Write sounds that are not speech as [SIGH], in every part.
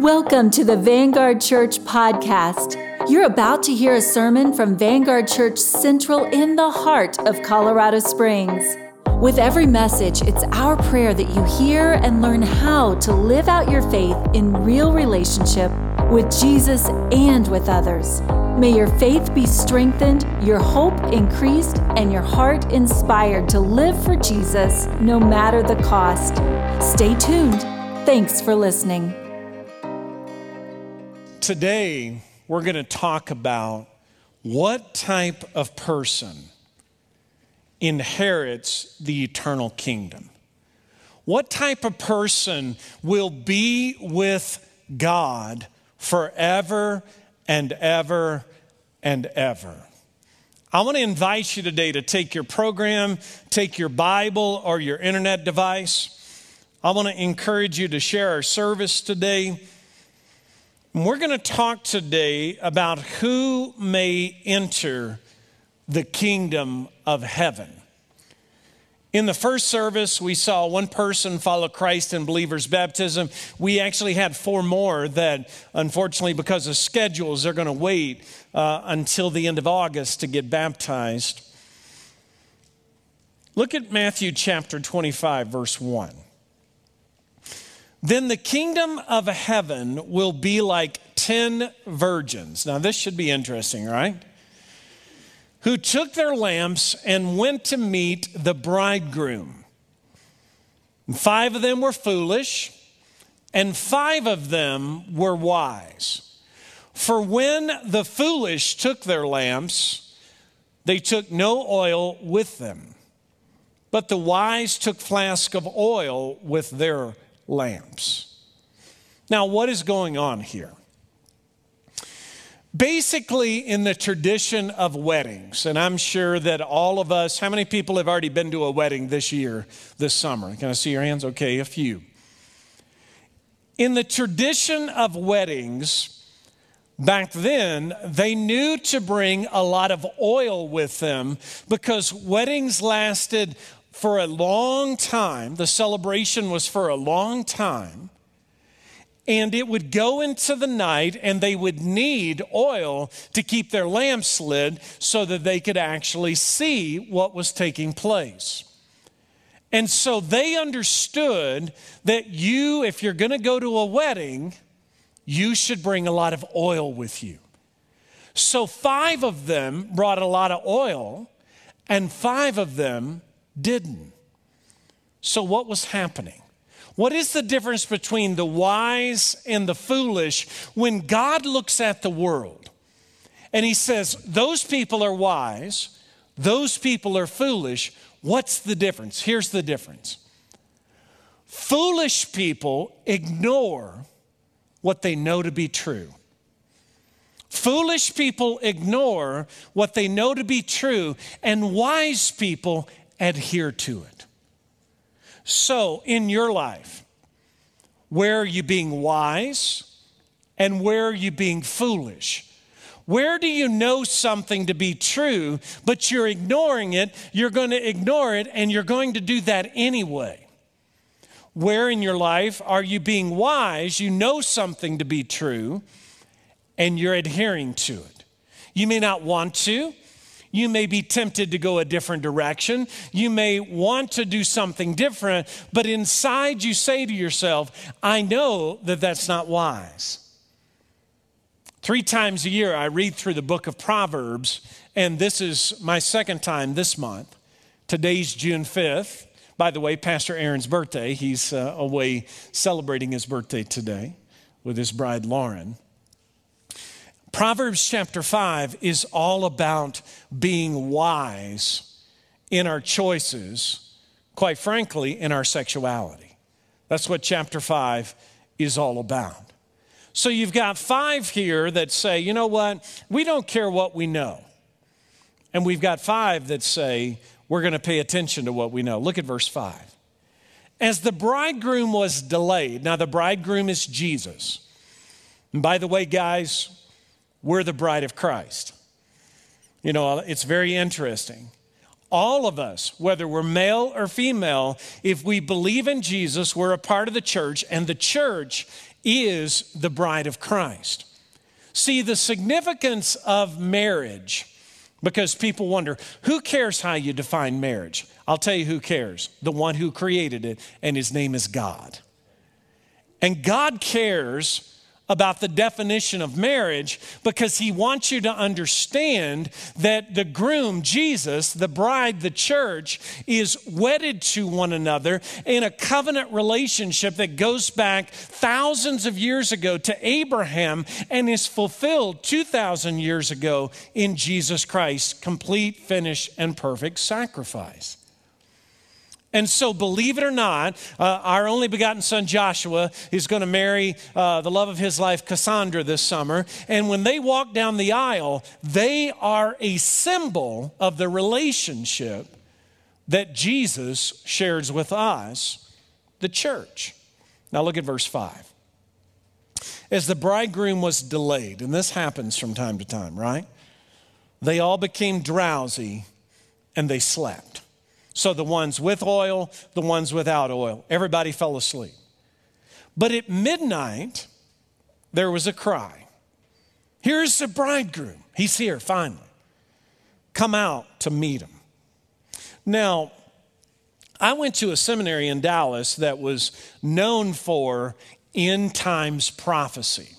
Welcome to the Vanguard Church podcast. You're about to hear a sermon from Vanguard Church Central in the heart of Colorado Springs. With every message, it's our prayer that you hear and learn how to live out your faith in real relationship with Jesus and with others. May your faith be strengthened, your hope increased, and your heart inspired to live for Jesus no matter the cost. Stay tuned. Thanks for listening. Today, we're going to talk about what type of person inherits the eternal kingdom. What type of person will be with God forever and ever and ever? I want to invite you today to take your program, take your Bible or your internet device. I want to encourage you to share our service today. We're going to talk today about who may enter the kingdom of heaven. In the first service, we saw one person follow Christ in believer's baptism. We actually had four more that, unfortunately, because of schedules, they're going to wait uh, until the end of August to get baptized. Look at Matthew chapter 25, verse 1. Then the kingdom of heaven will be like 10 virgins. Now, this should be interesting, right? Who took their lamps and went to meet the bridegroom. Five of them were foolish, and five of them were wise. For when the foolish took their lamps, they took no oil with them, but the wise took flask of oil with their lamps. Now, what is going on here? Basically, in the tradition of weddings, and I'm sure that all of us, how many people have already been to a wedding this year, this summer? Can I see your hands? Okay, a few. In the tradition of weddings, back then, they knew to bring a lot of oil with them because weddings lasted for a long time. The celebration was for a long time. And it would go into the night, and they would need oil to keep their lamps lit so that they could actually see what was taking place. And so they understood that you, if you're going to go to a wedding, you should bring a lot of oil with you. So five of them brought a lot of oil, and five of them didn't. So, what was happening? What is the difference between the wise and the foolish when God looks at the world and He says, Those people are wise, those people are foolish? What's the difference? Here's the difference foolish people ignore what they know to be true. Foolish people ignore what they know to be true, and wise people adhere to it. So, in your life, where are you being wise and where are you being foolish? Where do you know something to be true, but you're ignoring it? You're going to ignore it and you're going to do that anyway. Where in your life are you being wise? You know something to be true and you're adhering to it. You may not want to, you may be tempted to go a different direction. You may want to do something different, but inside you say to yourself, I know that that's not wise. Three times a year, I read through the book of Proverbs, and this is my second time this month. Today's June 5th. By the way, Pastor Aaron's birthday. He's uh, away celebrating his birthday today with his bride, Lauren. Proverbs chapter 5 is all about being wise in our choices, quite frankly, in our sexuality. That's what chapter 5 is all about. So you've got five here that say, you know what, we don't care what we know. And we've got five that say, we're going to pay attention to what we know. Look at verse 5. As the bridegroom was delayed, now the bridegroom is Jesus. And by the way, guys, we're the bride of Christ. You know, it's very interesting. All of us, whether we're male or female, if we believe in Jesus, we're a part of the church, and the church is the bride of Christ. See, the significance of marriage, because people wonder who cares how you define marriage? I'll tell you who cares the one who created it, and his name is God. And God cares about the definition of marriage because he wants you to understand that the groom, Jesus, the bride, the church, is wedded to one another in a covenant relationship that goes back thousands of years ago to Abraham and is fulfilled 2,000 years ago in Jesus Christ, complete, finished, and perfect sacrifice. And so, believe it or not, uh, our only begotten son Joshua is going to marry uh, the love of his life, Cassandra, this summer. And when they walk down the aisle, they are a symbol of the relationship that Jesus shares with us, the church. Now, look at verse 5. As the bridegroom was delayed, and this happens from time to time, right? They all became drowsy and they slept. So the ones with oil, the ones without oil, everybody fell asleep. But at midnight, there was a cry Here's the bridegroom. He's here finally. Come out to meet him. Now, I went to a seminary in Dallas that was known for end times prophecy.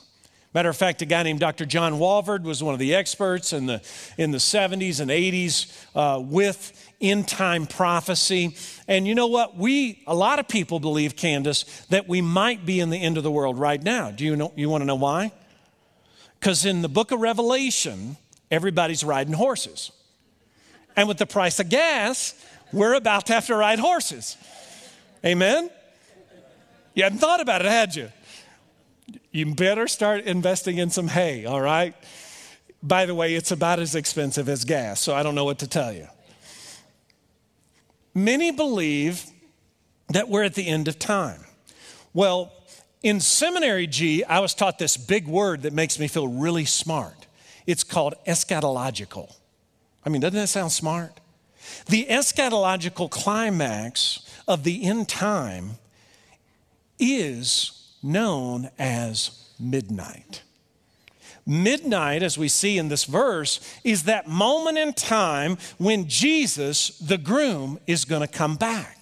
Matter of fact, a guy named Dr. John Walvoord was one of the experts in the, in the 70s and 80s uh, with end time prophecy. And you know what? We, a lot of people believe, Candace, that we might be in the end of the world right now. Do you, know, you want to know why? Because in the book of Revelation, everybody's riding horses. And with the price of gas, we're about to have to ride horses. Amen? You hadn't thought about it, had you? You better start investing in some hay, all right? By the way, it's about as expensive as gas, so I don't know what to tell you. Many believe that we're at the end of time. Well, in seminary G, I was taught this big word that makes me feel really smart. It's called eschatological. I mean, doesn't that sound smart? The eschatological climax of the end time is known as midnight. Midnight, as we see in this verse, is that moment in time when Jesus, the groom, is going to come back.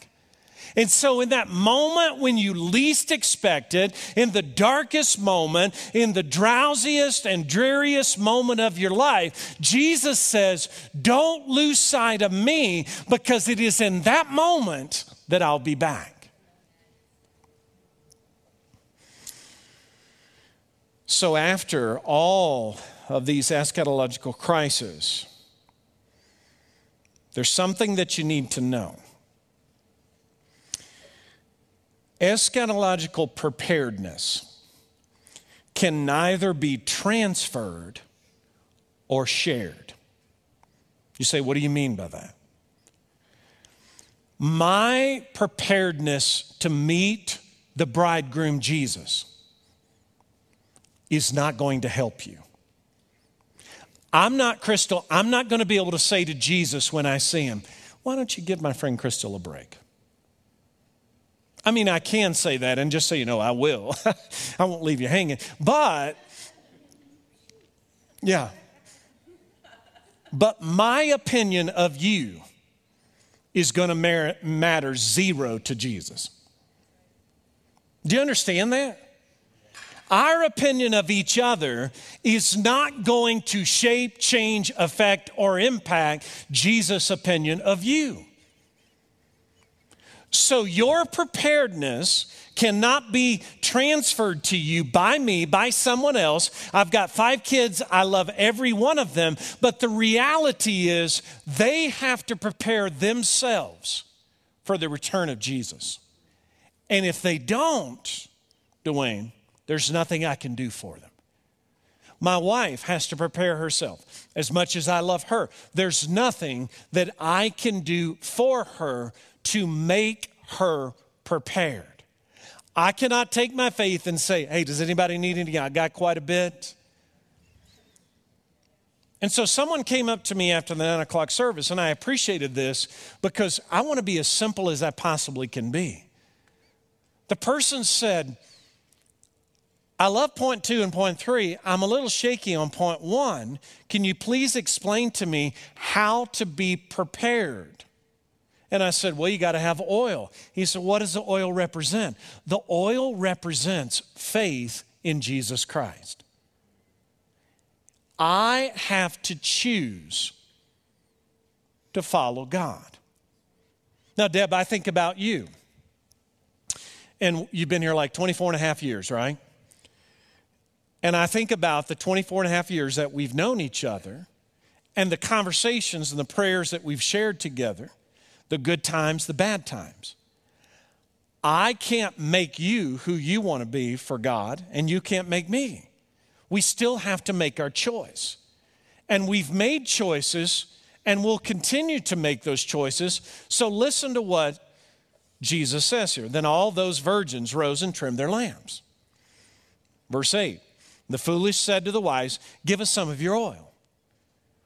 And so, in that moment when you least expect it, in the darkest moment, in the drowsiest and dreariest moment of your life, Jesus says, Don't lose sight of me because it is in that moment that I'll be back. So, after all of these eschatological crises, there's something that you need to know. Eschatological preparedness can neither be transferred or shared. You say, what do you mean by that? My preparedness to meet the bridegroom Jesus is not going to help you. I'm not Crystal, I'm not going to be able to say to Jesus when I see him, why don't you give my friend Crystal a break? I mean, I can say that, and just so you know, I will. [LAUGHS] I won't leave you hanging. But, yeah. But my opinion of you is going to matter zero to Jesus. Do you understand that? Our opinion of each other is not going to shape, change, affect, or impact Jesus' opinion of you. So, your preparedness cannot be transferred to you by me, by someone else. I've got five kids, I love every one of them, but the reality is they have to prepare themselves for the return of Jesus. And if they don't, Dwayne, there's nothing I can do for them. My wife has to prepare herself. As much as I love her, there's nothing that I can do for her to make her prepared. I cannot take my faith and say, hey, does anybody need anything? I got quite a bit. And so someone came up to me after the nine o'clock service, and I appreciated this because I want to be as simple as I possibly can be. The person said, I love point two and point three. I'm a little shaky on point one. Can you please explain to me how to be prepared? And I said, Well, you got to have oil. He said, What does the oil represent? The oil represents faith in Jesus Christ. I have to choose to follow God. Now, Deb, I think about you. And you've been here like 24 and a half years, right? And I think about the 24 and a half years that we've known each other and the conversations and the prayers that we've shared together, the good times, the bad times. I can't make you who you want to be for God, and you can't make me. We still have to make our choice. And we've made choices and we'll continue to make those choices. So listen to what Jesus says here. Then all those virgins rose and trimmed their lamps. Verse 8 The foolish said to the wise, Give us some of your oil,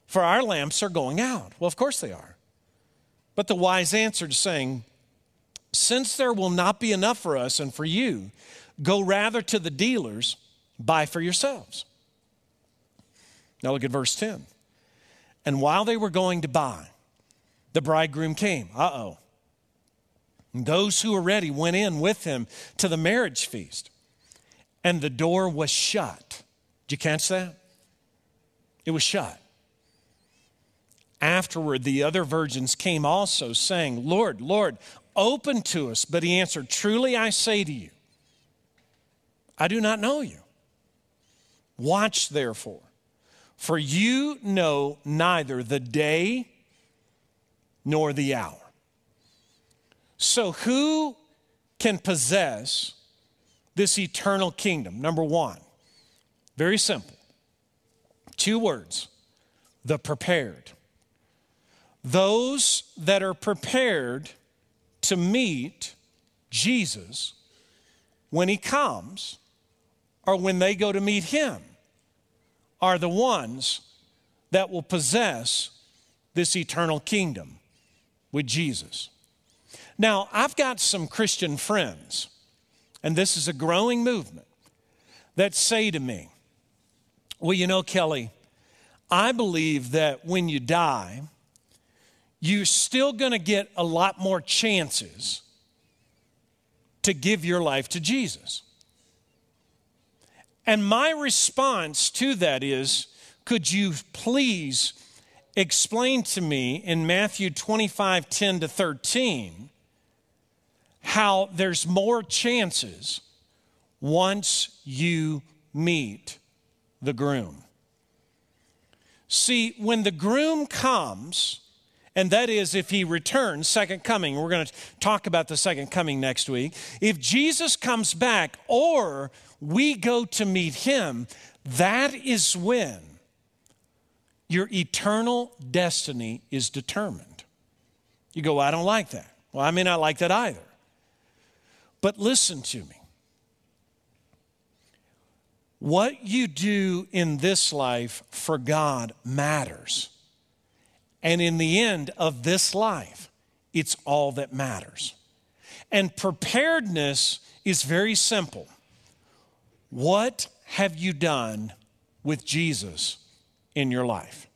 for our lamps are going out. Well, of course they are. But the wise answered, saying, Since there will not be enough for us and for you, go rather to the dealers, buy for yourselves. Now look at verse 10. And while they were going to buy, the bridegroom came. Uh oh. Those who were ready went in with him to the marriage feast, and the door was shut. Did you catch that? It was shut. Afterward, the other virgins came also, saying, Lord, Lord, open to us. But he answered, Truly I say to you, I do not know you. Watch therefore for you know neither the day nor the hour. So, who can possess this eternal kingdom? Number one, very simple. Two words the prepared. Those that are prepared to meet Jesus when he comes or when they go to meet him are the ones that will possess this eternal kingdom with Jesus. Now, I've got some Christian friends, and this is a growing movement, that say to me, Well, you know, Kelly, I believe that when you die, you're still going to get a lot more chances to give your life to Jesus. And my response to that is could you please explain to me in Matthew 25 10 to 13 how there's more chances once you meet the groom? See, when the groom comes, and that is if he returns, second coming. We're going to talk about the second coming next week. If Jesus comes back or we go to meet him, that is when your eternal destiny is determined. You go, I don't like that. Well, I may not like that either. But listen to me. What you do in this life for God matters. And in the end of this life, it's all that matters. And preparedness is very simple. What have you done with Jesus in your life?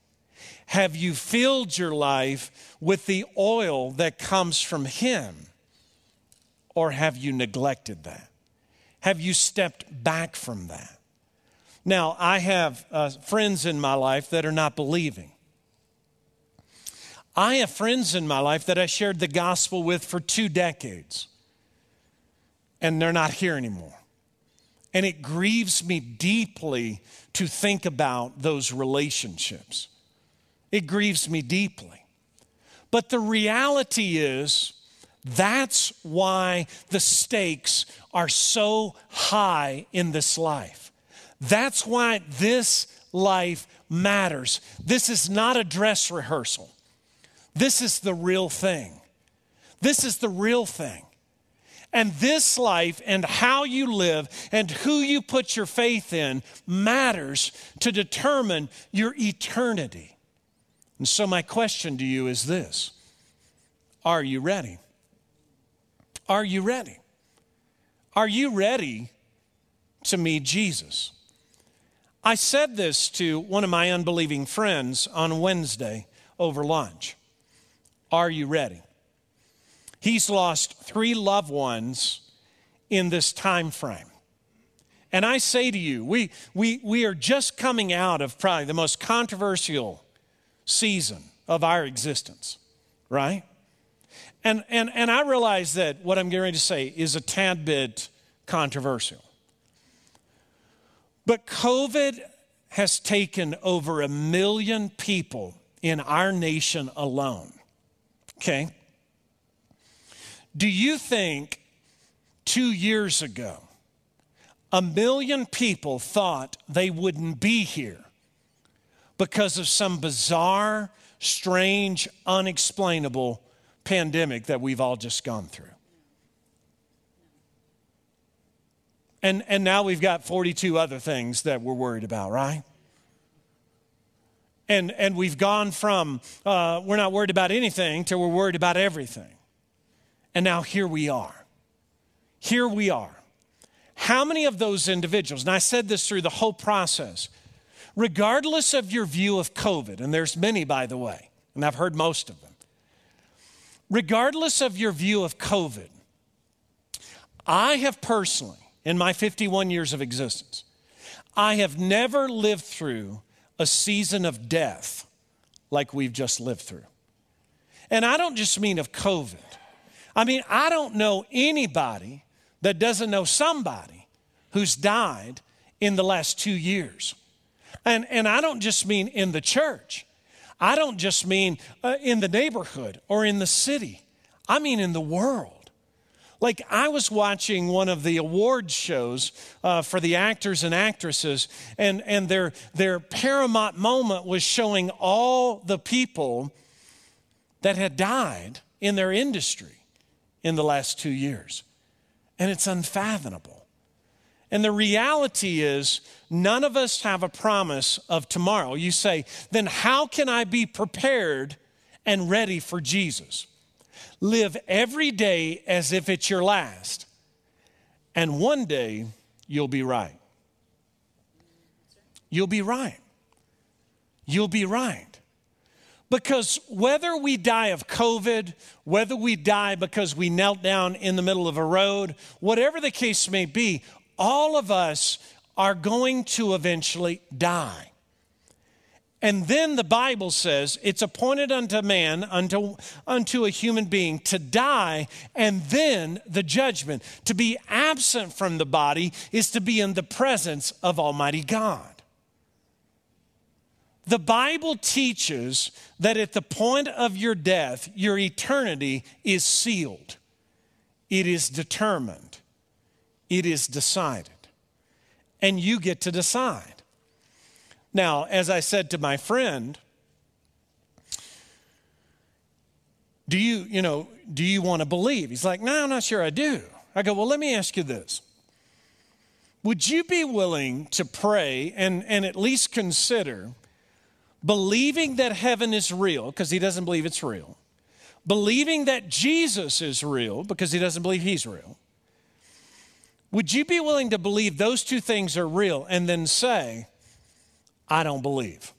Have you filled your life with the oil that comes from Him? Or have you neglected that? Have you stepped back from that? Now, I have uh, friends in my life that are not believing. I have friends in my life that I shared the gospel with for two decades, and they're not here anymore. And it grieves me deeply to think about those relationships. It grieves me deeply. But the reality is, that's why the stakes are so high in this life. That's why this life matters. This is not a dress rehearsal. This is the real thing. This is the real thing. And this life and how you live and who you put your faith in matters to determine your eternity. And so, my question to you is this Are you ready? Are you ready? Are you ready to meet Jesus. I said this to one of my unbelieving friends on Wednesday over lunch. Are you ready? He's lost three loved ones in this time frame. And I say to you, we, we, we are just coming out of probably the most controversial season of our existence, right? And, and, and I realize that what I'm getting ready to say is a tad bit controversial. But COVID has taken over a million people in our nation alone. Okay? Do you think two years ago, a million people thought they wouldn't be here because of some bizarre, strange, unexplainable pandemic that we've all just gone through? And, and now we've got 42 other things that we're worried about, right? And, and we've gone from uh, we're not worried about anything to we're worried about everything. And now here we are. Here we are. How many of those individuals, and I said this through the whole process, regardless of your view of COVID, and there's many, by the way, and I've heard most of them, regardless of your view of COVID, I have personally, in my 51 years of existence, I have never lived through a season of death like we've just lived through. And I don't just mean of COVID. I mean, I don't know anybody that doesn't know somebody who's died in the last two years. And, and I don't just mean in the church, I don't just mean uh, in the neighborhood or in the city, I mean in the world. Like, I was watching one of the award shows uh, for the actors and actresses, and, and their, their paramount moment was showing all the people that had died in their industry in the last two years. And it's unfathomable. And the reality is, none of us have a promise of tomorrow. You say, then how can I be prepared and ready for Jesus? Live every day as if it's your last, and one day you'll be right. You'll be right. You'll be right. Because whether we die of COVID, whether we die because we knelt down in the middle of a road, whatever the case may be, all of us are going to eventually die. And then the Bible says it's appointed unto man, unto, unto a human being, to die, and then the judgment. To be absent from the body is to be in the presence of Almighty God. The Bible teaches that at the point of your death, your eternity is sealed, it is determined, it is decided, and you get to decide. Now, as I said to my friend, do you, you know, do you want to believe? He's like, no, I'm not sure I do. I go, well, let me ask you this. Would you be willing to pray and, and at least consider believing that heaven is real, because he doesn't believe it's real, believing that Jesus is real, because he doesn't believe he's real? Would you be willing to believe those two things are real and then say, I don't believe.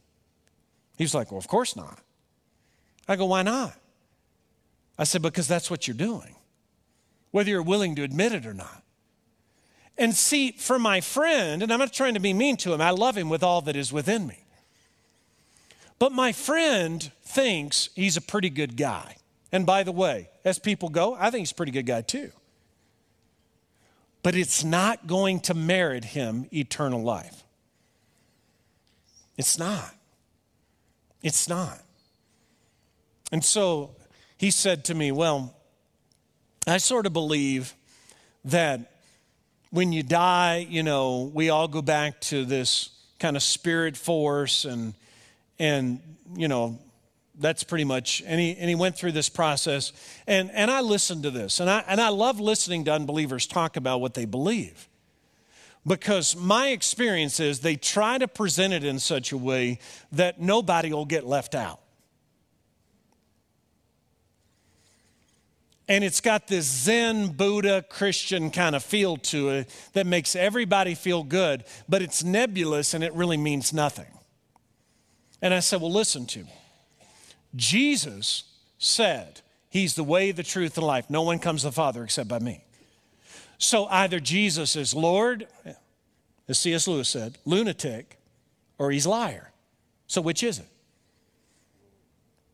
He's like, Well, of course not. I go, Why not? I said, Because that's what you're doing, whether you're willing to admit it or not. And see, for my friend, and I'm not trying to be mean to him, I love him with all that is within me. But my friend thinks he's a pretty good guy. And by the way, as people go, I think he's a pretty good guy too. But it's not going to merit him eternal life. It's not. It's not. And so he said to me, Well, I sort of believe that when you die, you know, we all go back to this kind of spirit force and and you know that's pretty much and he, and he went through this process and and i listened to this and i and i love listening to unbelievers talk about what they believe because my experience is they try to present it in such a way that nobody will get left out. And it's got this Zen Buddha Christian kind of feel to it that makes everybody feel good, but it's nebulous and it really means nothing. And I said, Well, listen to me. Jesus said, He's the way, the truth, and life. No one comes to the Father except by me. So either Jesus is Lord, as C.S. Lewis said, lunatic, or he's liar. So which is it?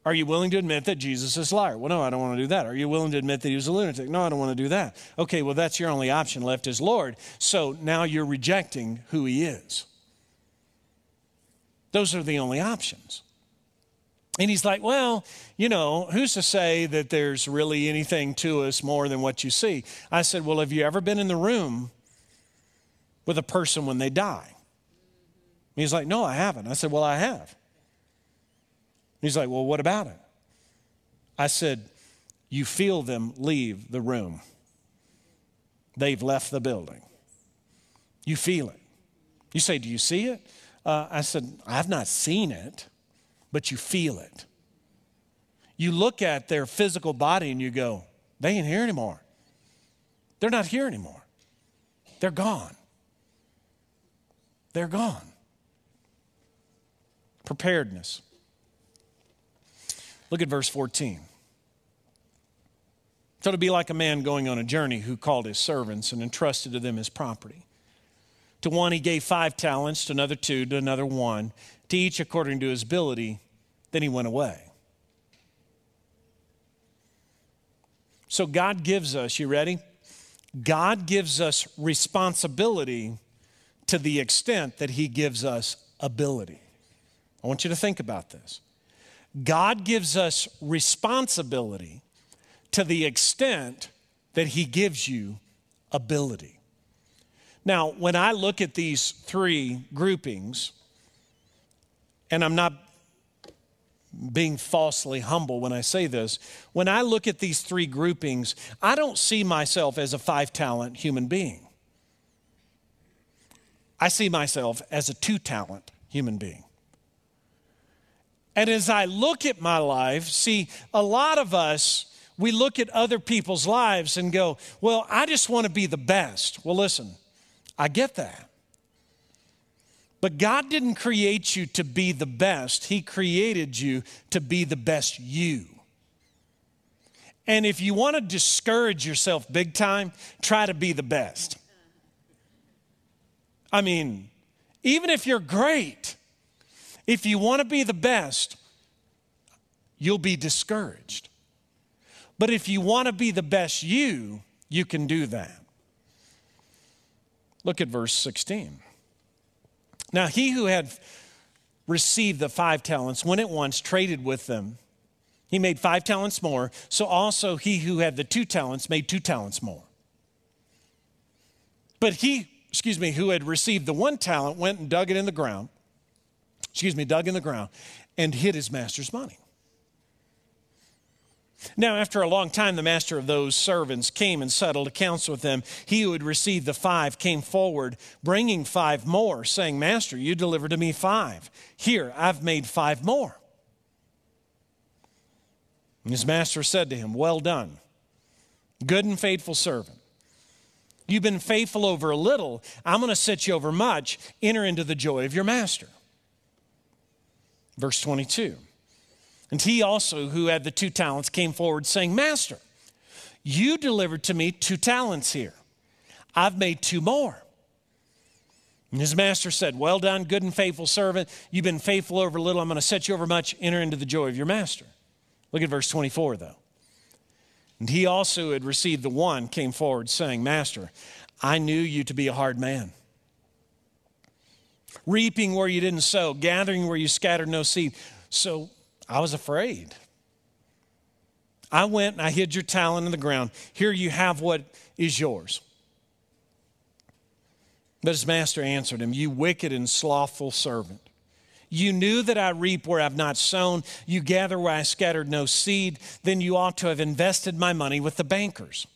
Are you willing to admit that Jesus is liar? Well, no, I don't want to do that. Are you willing to admit that he was a lunatic? No, I don't want to do that. Okay, well, that's your only option left is Lord. So now you're rejecting who he is. Those are the only options. And he's like, Well, you know, who's to say that there's really anything to us more than what you see? I said, Well, have you ever been in the room with a person when they die? He's like, No, I haven't. I said, Well, I have. He's like, Well, what about it? I said, You feel them leave the room. They've left the building. You feel it. You say, Do you see it? Uh, I said, I've not seen it but you feel it. You look at their physical body and you go, they ain't here anymore. They're not here anymore. They're gone. They're gone. Preparedness. Look at verse 14. So to be like a man going on a journey who called his servants and entrusted to them his property. To one he gave five talents, to another two, to another one, to each according to his ability. Then he went away. So God gives us, you ready? God gives us responsibility to the extent that he gives us ability. I want you to think about this. God gives us responsibility to the extent that he gives you ability. Now, when I look at these three groupings, and I'm not being falsely humble when I say this. When I look at these three groupings, I don't see myself as a five talent human being. I see myself as a two talent human being. And as I look at my life, see, a lot of us, we look at other people's lives and go, well, I just want to be the best. Well, listen, I get that. But God didn't create you to be the best, He created you to be the best you. And if you want to discourage yourself big time, try to be the best. I mean, even if you're great, if you want to be the best, you'll be discouraged. But if you want to be the best you, you can do that. Look at verse 16. Now, he who had received the five talents went at once, traded with them. He made five talents more. So also he who had the two talents made two talents more. But he, excuse me, who had received the one talent went and dug it in the ground, excuse me, dug in the ground and hid his master's money. Now, after a long time, the master of those servants came and settled accounts with them. He who had received the five came forward, bringing five more, saying, Master, you delivered to me five. Here, I've made five more. And his master said to him, Well done, good and faithful servant. You've been faithful over a little. I'm going to set you over much. Enter into the joy of your master. Verse 22. And he also, who had the two talents, came forward saying, Master, you delivered to me two talents here. I've made two more. And his master said, Well done, good and faithful servant. You've been faithful over little. I'm going to set you over much. Enter into the joy of your master. Look at verse 24, though. And he also who had received the one, came forward, saying, Master, I knew you to be a hard man, reaping where you didn't sow, gathering where you scattered no seed. So I was afraid. I went and I hid your talent in the ground. Here you have what is yours. But his master answered him, You wicked and slothful servant. You knew that I reap where I've not sown, you gather where I scattered no seed, then you ought to have invested my money with the bankers.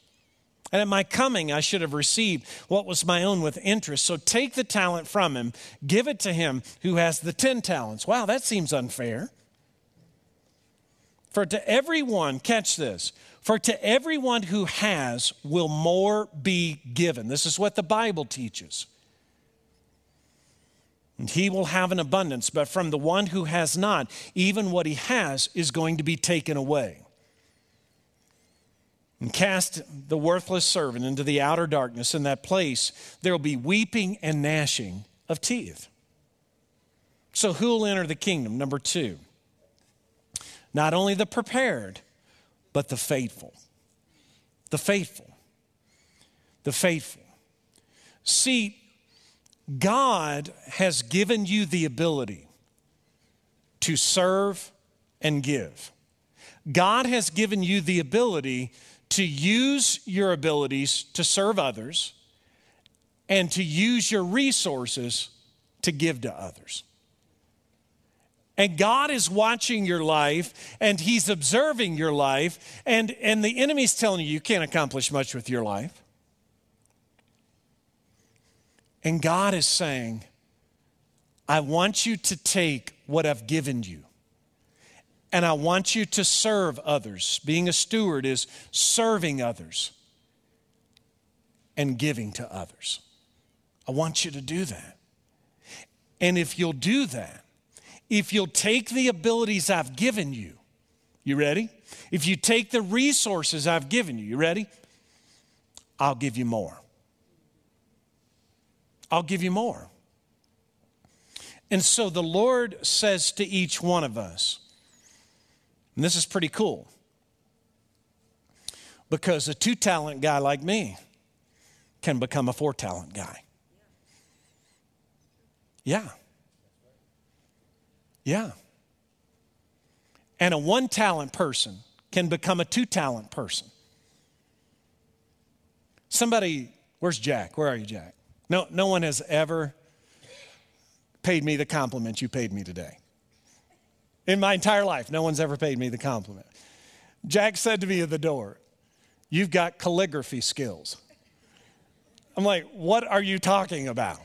And at my coming, I should have received what was my own with interest. So take the talent from him, give it to him who has the 10 talents. Wow, that seems unfair. For to everyone, catch this, For to everyone who has will more be given. This is what the Bible teaches. And he will have an abundance, but from the one who has not, even what he has is going to be taken away. And cast the worthless servant into the outer darkness. In that place, there will be weeping and gnashing of teeth. So, who will enter the kingdom? Number two, not only the prepared, but the faithful. The faithful. The faithful. See, God has given you the ability to serve and give. God has given you the ability to use your abilities to serve others and to use your resources to give to others. And God is watching your life and He's observing your life, and, and the enemy's telling you you can't accomplish much with your life. And God is saying, I want you to take what I've given you. And I want you to serve others. Being a steward is serving others and giving to others. I want you to do that. And if you'll do that, if you'll take the abilities I've given you, you ready? If you take the resources I've given you, you ready? I'll give you more. I'll give you more. And so the Lord says to each one of us, and this is pretty cool, because a two talent guy like me can become a four talent guy. Yeah. Yeah. And a one talent person can become a two talent person. Somebody, where's Jack? Where are you, Jack? No, no one has ever paid me the compliment you paid me today. In my entire life, no one's ever paid me the compliment. Jack said to me at the door, You've got calligraphy skills. I'm like, What are you talking about?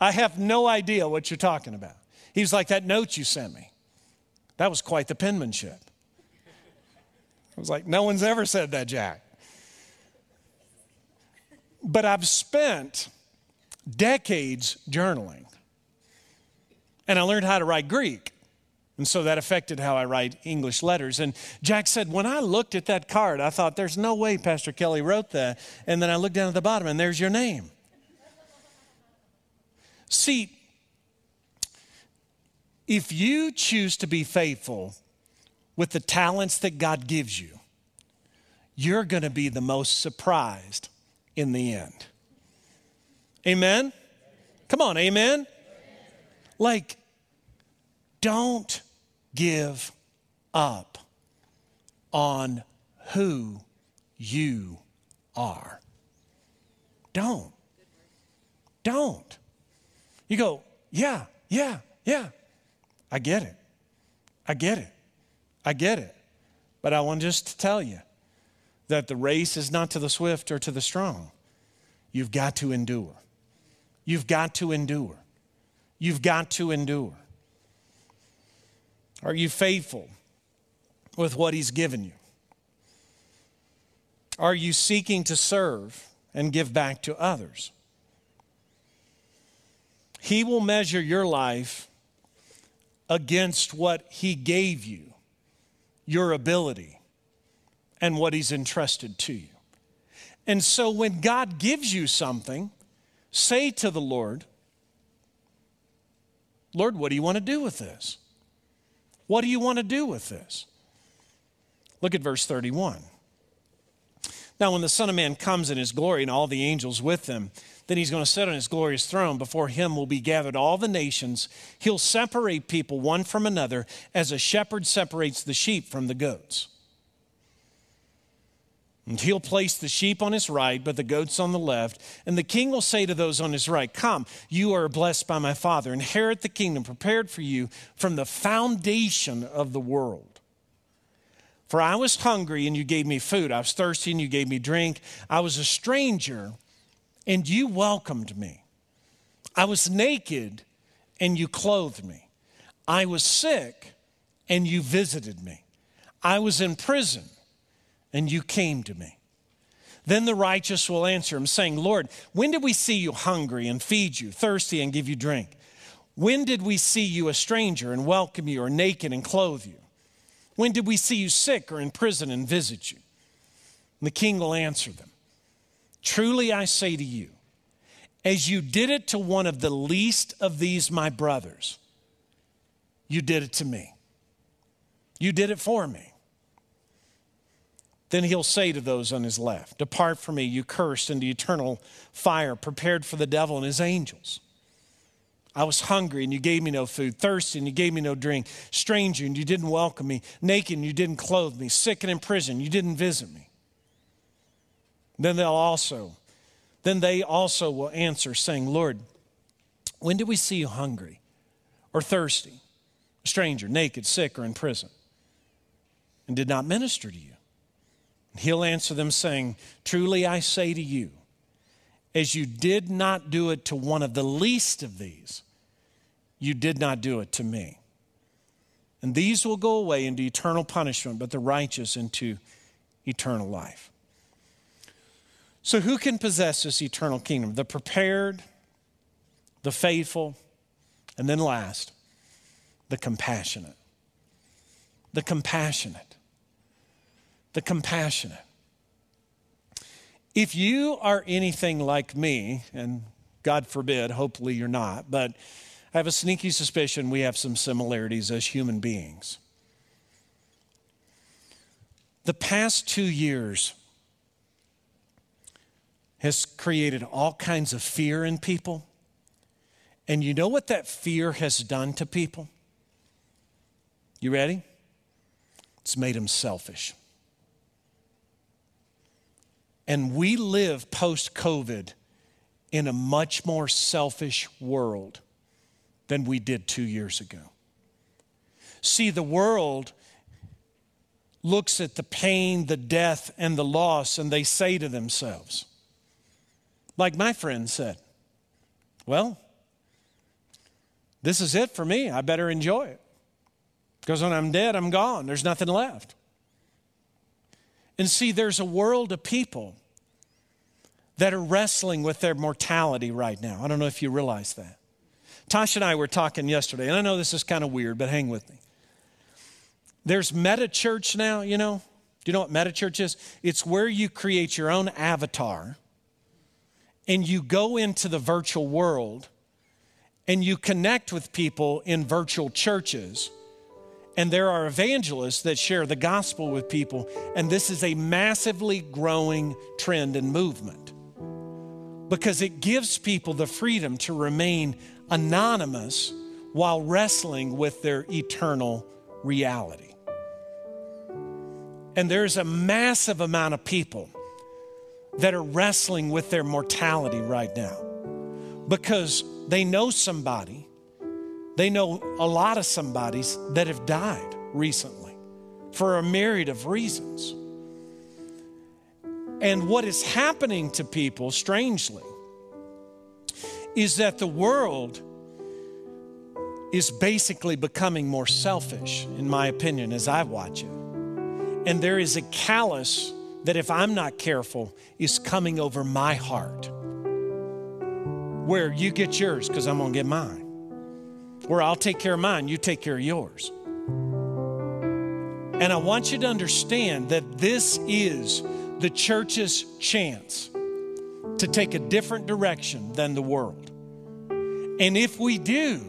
I have no idea what you're talking about. He was like, That note you sent me, that was quite the penmanship. I was like, No one's ever said that, Jack. But I've spent decades journaling. And I learned how to write Greek. And so that affected how I write English letters. And Jack said, when I looked at that card, I thought, there's no way Pastor Kelly wrote that. And then I looked down at the bottom, and there's your name. See, if you choose to be faithful with the talents that God gives you, you're going to be the most surprised in the end. Amen? Come on, amen? Like, don't give up on who you are. Don't. Don't. You go, yeah, yeah, yeah. I get it. I get it. I get it. But I want just to tell you that the race is not to the swift or to the strong. You've got to endure. You've got to endure. You've got to endure. Are you faithful with what He's given you? Are you seeking to serve and give back to others? He will measure your life against what He gave you, your ability, and what He's entrusted to you. And so when God gives you something, say to the Lord, Lord, what do you want to do with this? What do you want to do with this? Look at verse 31. Now, when the Son of Man comes in his glory and all the angels with him, then he's going to sit on his glorious throne. Before him will be gathered all the nations. He'll separate people one from another as a shepherd separates the sheep from the goats. And he'll place the sheep on his right, but the goats on the left. And the king will say to those on his right, Come, you are blessed by my Father. Inherit the kingdom prepared for you from the foundation of the world. For I was hungry, and you gave me food. I was thirsty, and you gave me drink. I was a stranger, and you welcomed me. I was naked, and you clothed me. I was sick, and you visited me. I was in prison and you came to me. Then the righteous will answer him, saying, Lord, when did we see you hungry and feed you, thirsty and give you drink? When did we see you a stranger and welcome you, or naked and clothe you? When did we see you sick or in prison and visit you? And the king will answer them Truly I say to you, as you did it to one of the least of these my brothers, you did it to me. You did it for me. Then he'll say to those on his left, Depart from me, you cursed, into eternal fire, prepared for the devil and his angels. I was hungry and you gave me no food, thirsty and you gave me no drink, stranger and you didn't welcome me, naked and you didn't clothe me, sick and in prison, you didn't visit me. Then they'll also, then they also will answer, saying, Lord, when did we see you hungry or thirsty, a stranger, naked, sick, or in prison, and did not minister to you? And he'll answer them, saying, Truly I say to you, as you did not do it to one of the least of these, you did not do it to me. And these will go away into eternal punishment, but the righteous into eternal life. So, who can possess this eternal kingdom? The prepared, the faithful, and then last, the compassionate. The compassionate. The compassionate. If you are anything like me, and God forbid, hopefully you're not, but I have a sneaky suspicion we have some similarities as human beings. The past two years has created all kinds of fear in people. And you know what that fear has done to people? You ready? It's made them selfish. And we live post COVID in a much more selfish world than we did two years ago. See, the world looks at the pain, the death, and the loss, and they say to themselves, like my friend said, Well, this is it for me. I better enjoy it. Because when I'm dead, I'm gone. There's nothing left. And see, there's a world of people that are wrestling with their mortality right now. I don't know if you realize that. Tasha and I were talking yesterday, and I know this is kind of weird, but hang with me. There's meta church now, you know? Do you know what meta church is? It's where you create your own avatar and you go into the virtual world and you connect with people in virtual churches. And there are evangelists that share the gospel with people. And this is a massively growing trend and movement because it gives people the freedom to remain anonymous while wrestling with their eternal reality. And there's a massive amount of people that are wrestling with their mortality right now because they know somebody, they know a lot of somebodies that have died recently for a myriad of reasons. And what is happening to people, strangely, is that the world is basically becoming more selfish, in my opinion, as I watch it. And there is a callus that, if I'm not careful, is coming over my heart. Where you get yours because I'm going to get mine. Where I'll take care of mine, you take care of yours. And I want you to understand that this is the church's chance to take a different direction than the world. And if we do,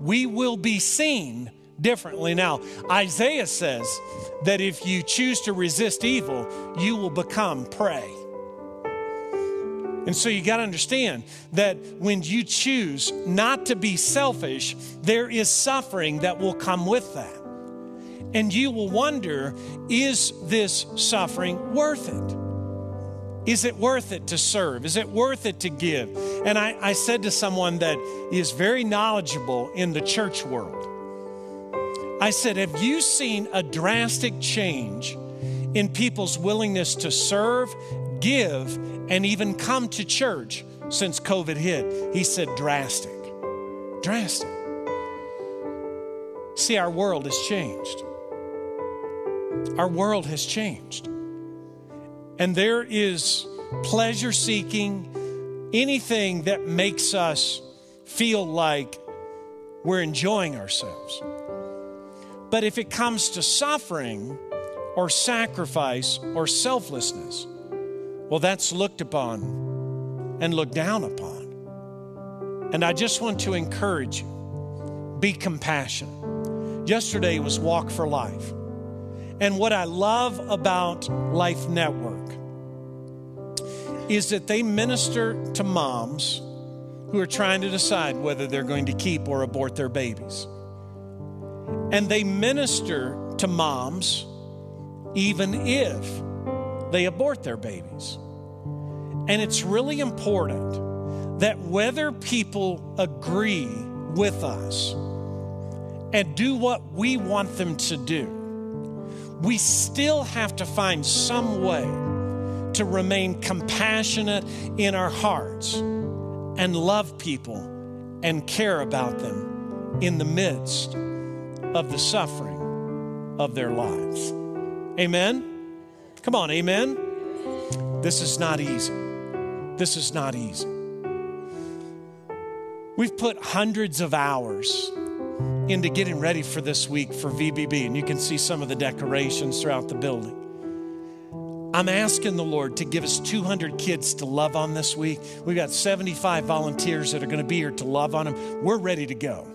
we will be seen differently. Now, Isaiah says that if you choose to resist evil, you will become prey. And so you got to understand that when you choose not to be selfish, there is suffering that will come with that. And you will wonder is this suffering worth it? Is it worth it to serve? Is it worth it to give? And I, I said to someone that is very knowledgeable in the church world, I said, Have you seen a drastic change in people's willingness to serve, give, and even come to church since COVID hit? He said, Drastic. Drastic. See, our world has changed. Our world has changed. and there is pleasure seeking, anything that makes us feel like we're enjoying ourselves. But if it comes to suffering or sacrifice or selflessness, well, that's looked upon and looked down upon. And I just want to encourage you be compassionate. Yesterday was Walk for Life. And what I love about Life Network is that they minister to moms who are trying to decide whether they're going to keep or abort their babies. And they minister to moms even if they abort their babies. And it's really important that whether people agree with us and do what we want them to do, we still have to find some way to remain compassionate in our hearts and love people and care about them in the midst of the suffering of their lives. Amen? Come on, amen? This is not easy. This is not easy. We've put hundreds of hours into getting ready for this week for VBS, and you can see some of the decorations throughout the building. I'm asking the Lord to give us 200 kids to love on this week. We've got 75 volunteers that are going to be here to love on them. We're ready to go.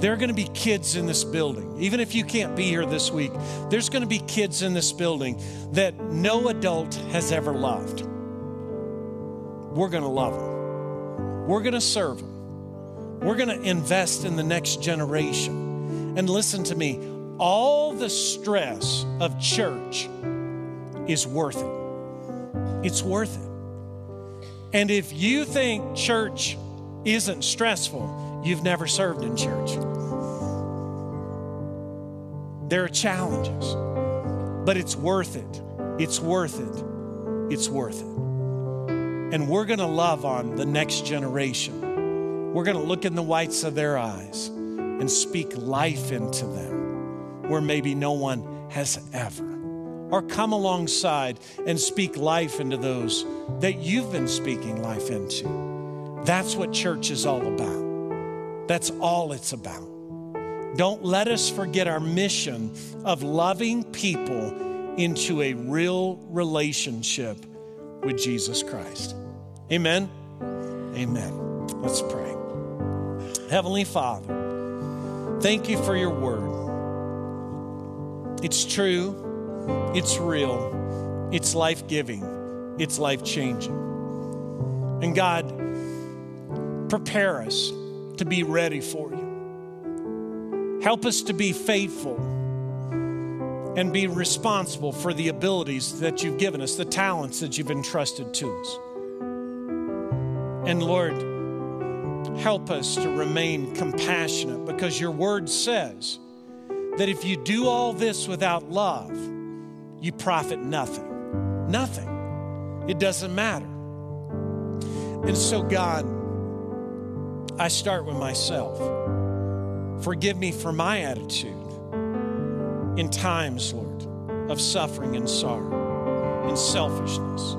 There are going to be kids in this building. Even if you can't be here this week, there's going to be kids in this building that no adult has ever loved. We're going to love them. We're going to serve them. We're going to invest in the next generation. And listen to me all the stress of church is worth it. It's worth it. And if you think church isn't stressful, you've never served in church. There are challenges, but it's worth it. It's worth it. It's worth it. And we're going to love on the next generation. We're going to look in the whites of their eyes and speak life into them where maybe no one has ever or come alongside and speak life into those that you've been speaking life into. That's what church is all about. That's all it's about. Don't let us forget our mission of loving people into a real relationship with Jesus Christ. Amen. Amen. Let's pray. Heavenly Father, thank you for your word. It's true it's real, it's life giving, it's life changing. And God, prepare us to be ready for you. Help us to be faithful and be responsible for the abilities that you've given us, the talents that you've entrusted to us. And Lord, help us to remain compassionate because your word says that if you do all this without love, you profit nothing. Nothing. It doesn't matter. And so, God, I start with myself. Forgive me for my attitude in times, Lord, of suffering and sorrow and selfishness.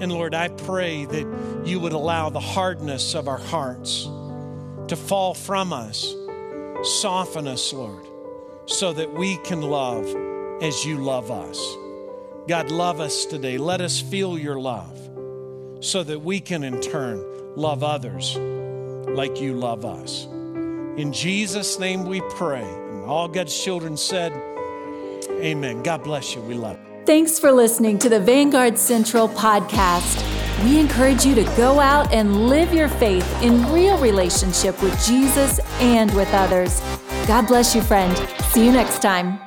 And Lord, I pray that you would allow the hardness of our hearts to fall from us, soften us, Lord, so that we can love as you love us. God, love us today. Let us feel your love so that we can in turn love others like you love us. In Jesus' name we pray. And all God's children said, Amen. God bless you. We love you. Thanks for listening to the Vanguard Central podcast. We encourage you to go out and live your faith in real relationship with Jesus and with others. God bless you, friend. See you next time.